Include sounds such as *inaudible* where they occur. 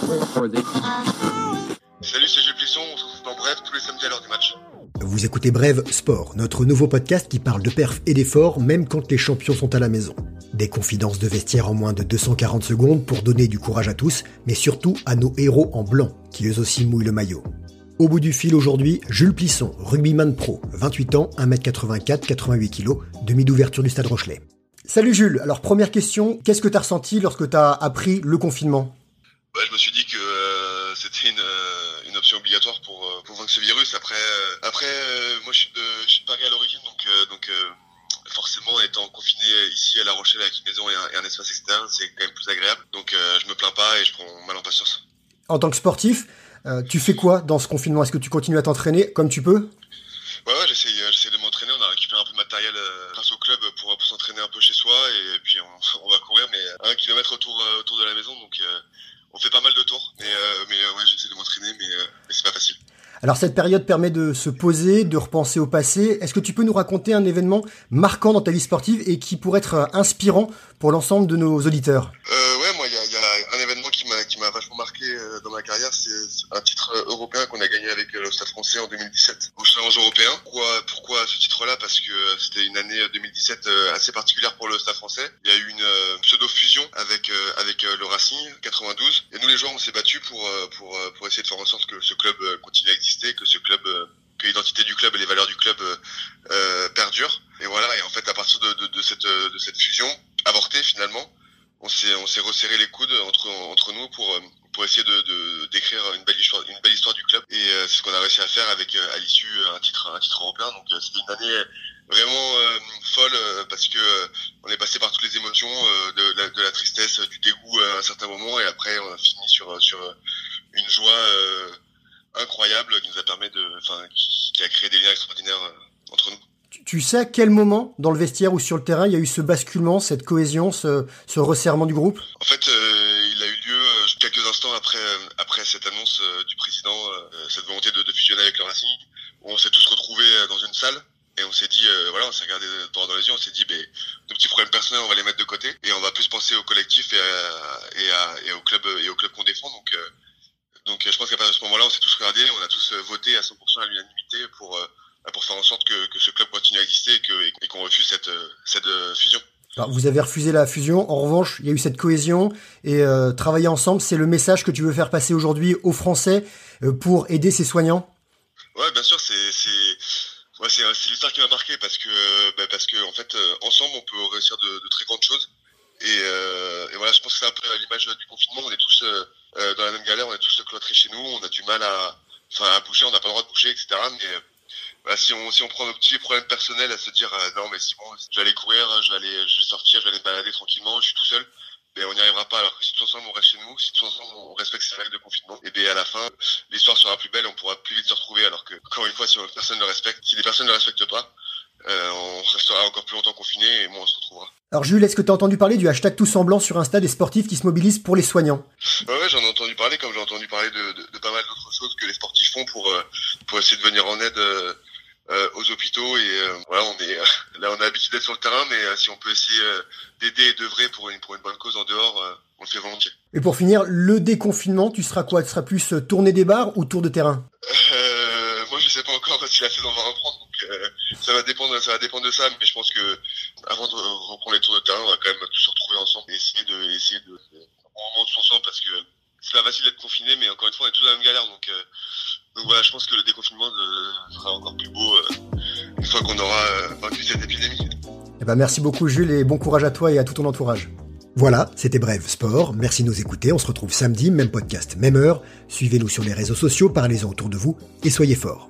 Salut, c'est Gilles Plisson, on se retrouve dans Bref tous les samedis à l'heure du match. Vous écoutez Brève Sport, notre nouveau podcast qui parle de perf et d'efforts même quand les champions sont à la maison. Des confidences de vestiaire en moins de 240 secondes pour donner du courage à tous, mais surtout à nos héros en blanc, qui eux aussi mouillent le maillot. Au bout du fil aujourd'hui, Jules Plisson, rugbyman pro, 28 ans, 1m84, 88 kg, demi d'ouverture du stade Rochelet. Salut Jules, alors première question, qu'est-ce que t'as ressenti lorsque t'as appris le confinement? Bah, je me suis dit que euh, c'était une, euh, une option obligatoire pour, euh, pour vaincre ce virus. Après, euh, après moi je suis, de, je suis de Paris à l'origine, donc, donc forcément étant confiné ici à La Rochelle avec une maison et un, et un espace externe, c'est quand même plus agréable. Donc je me plains pas et je prends mal en patience. En tant que sportif, tu fais quoi dans ce confinement? Est-ce que tu continues à t'entraîner comme tu peux? Ouais, ouais j'essaie, j'essaie de m'entraîner. On a récupéré un peu de matériel grâce au club pour, pour s'entraîner un peu chez soi et puis on, *laughs* on va courir, mais un kilomètre autour, autour de la maison, donc euh, on fait pas mal de tours. Mais, euh, mais euh, ouais, j'essaie de m'entraîner, mais, euh, mais c'est pas facile. Alors cette période permet de se poser, de repenser au passé. Est-ce que tu peux nous raconter un événement marquant dans ta vie sportive et qui pourrait être euh, inspirant pour l'ensemble de nos auditeurs? Euh, ouais, moi, il y a, un événement qui m'a qui m'a vachement marqué euh, dans ma carrière, c'est un titre euh, européen qu'on a gagné avec le Stade Français en 2017 au Challenge européen. Pourquoi pourquoi Parce que euh, c'était une année euh, 2017 euh, assez particulière pour le Stade Français. Il y a eu une euh, pseudo fusion avec euh, avec euh, le Racing 92 et nous les joueurs on s'est battus pour euh, pour euh, pour essayer de faire en sorte que ce club euh, continue à exister, que ce club euh, que l'identité du club et les valeurs du club euh, euh, perdurent. Et voilà. Et en fait, à partir de, de, de cette euh, de cette fusion avortée finalement, on s'est on s'est resserré les coudes entre entre nous pour euh, pour essayer de de- d'écrire une belle histoire une belle histoire du club. Et euh, c'est ce qu'on a réussi à faire avec euh, à l'issue euh, un titre un titre européen. Donc c'était une année vraiment folle parce que on est passé par toutes les émotions de, la, de la tristesse du dégoût à un certain moment. Et après on a fini sur sur une joie incroyable qui nous a permis de enfin qui, qui a créé des liens extraordinaires entre nous. Tu, tu sais à quel moment dans le vestiaire ou sur le terrain il y a eu ce basculement, cette cohésion, ce, ce resserrement du groupe? En fait, euh, il a eu lieu euh, quelques instants après euh, cette annonce euh, du président, euh, cette volonté de, fusionner avec le Racing, on s'est tous retrouvés dans une salle et on s'est dit, voilà, on s'est regardé dans les yeux, on s'est dit, ben, nos petits problèmes personnels, on va les mettre de côté et on va plus penser au collectif et, et, au club et au club qu'on défend. Donc, je pense qu'à partir de ce moment-là, on s'est tous regardés, on a tous voté à 100% à l'unanimité pour euh, pour faire en sorte que, ce club continue à exister et qu'on refuse cette fusion. Vous avez refusé la fusion, en revanche, il y a eu cette cohésion et euh, travailler ensemble, c'est le message que tu veux faire passer aujourd'hui aux Français euh, pour aider ces soignants? Ouais, bien sûr, c'est c'est c'est l'histoire qui m'a marqué parce que bah, parce que en fait euh, ensemble on peut réussir de, très grandes choses. Et, voilà je pense que c'est un peu l'image du confinement. On est tous dans la même galère. On est tous cloîtrés chez nous. On a du mal à à bouger. On n'a pas le droit de bouger etc mais voilà, si on si on prend nos petits problèmes personnels à se dire euh, non mais si bon je vais aller courir je vais aller je vais sortir je vais aller me balader tranquillement je suis tout seul mais on n'y arrivera pas alors que si tous ensemble on reste chez nous si tous ensemble on respecte ces règles de confinement et bien à la fin l'histoire sera plus belle, on pourra plus vite se retrouver. Alors que, encore une fois, si personne ne le respecte, si les personnes ne le respectent pas, euh, on restera encore plus longtemps confiné et moins on se retrouvera. Alors Jules, est-ce que tu as entendu parler du hashtag tout semblant sur Insta des sportifs qui se mobilisent pour les soignants? Ouais, ouais j'en ai entendu parler, comme j'ai entendu parler de, de, de pas mal d'autres choses que les sportifs font pour euh, pour essayer de venir en aide euh, euh, aux hôpitaux. Et euh, voilà, on est là, on a l'habitude d'être sur le terrain, mais euh, si on peut essayer euh, d'aider et d'œuvrer pour une pour une bonne cause en dehors, euh, on le fait volontiers. Et pour finir, le déconfinement, tu seras quoi? Tu seras plus euh, tournée des bars ou tour de terrain? Euh, moi, je sais pas encore si la saison va reprendre, donc euh, ça va dépendre, ça va dépendre de ça. Mais je pense que avant de reprendre les tours de terrain, on va quand même tous se retrouver ensemble et essayer de, essayer de, de moment tous ensemble parce que c'est pas facile d'être confiné, mais encore une fois, on est tous dans la même galère. Donc, euh, donc voilà, je pense que le déconfinement de- sera encore plus beau euh, une fois qu'on aura euh, vaincu cette épidémie. Eh ben merci beaucoup Jules et bon courage à toi et à tout ton entourage. Voilà, c'était Bref Sport. Merci de nous écouter. On se retrouve samedi, même podcast, même heure. Suivez-nous sur les réseaux sociaux, parlez-en autour de vous et soyez forts.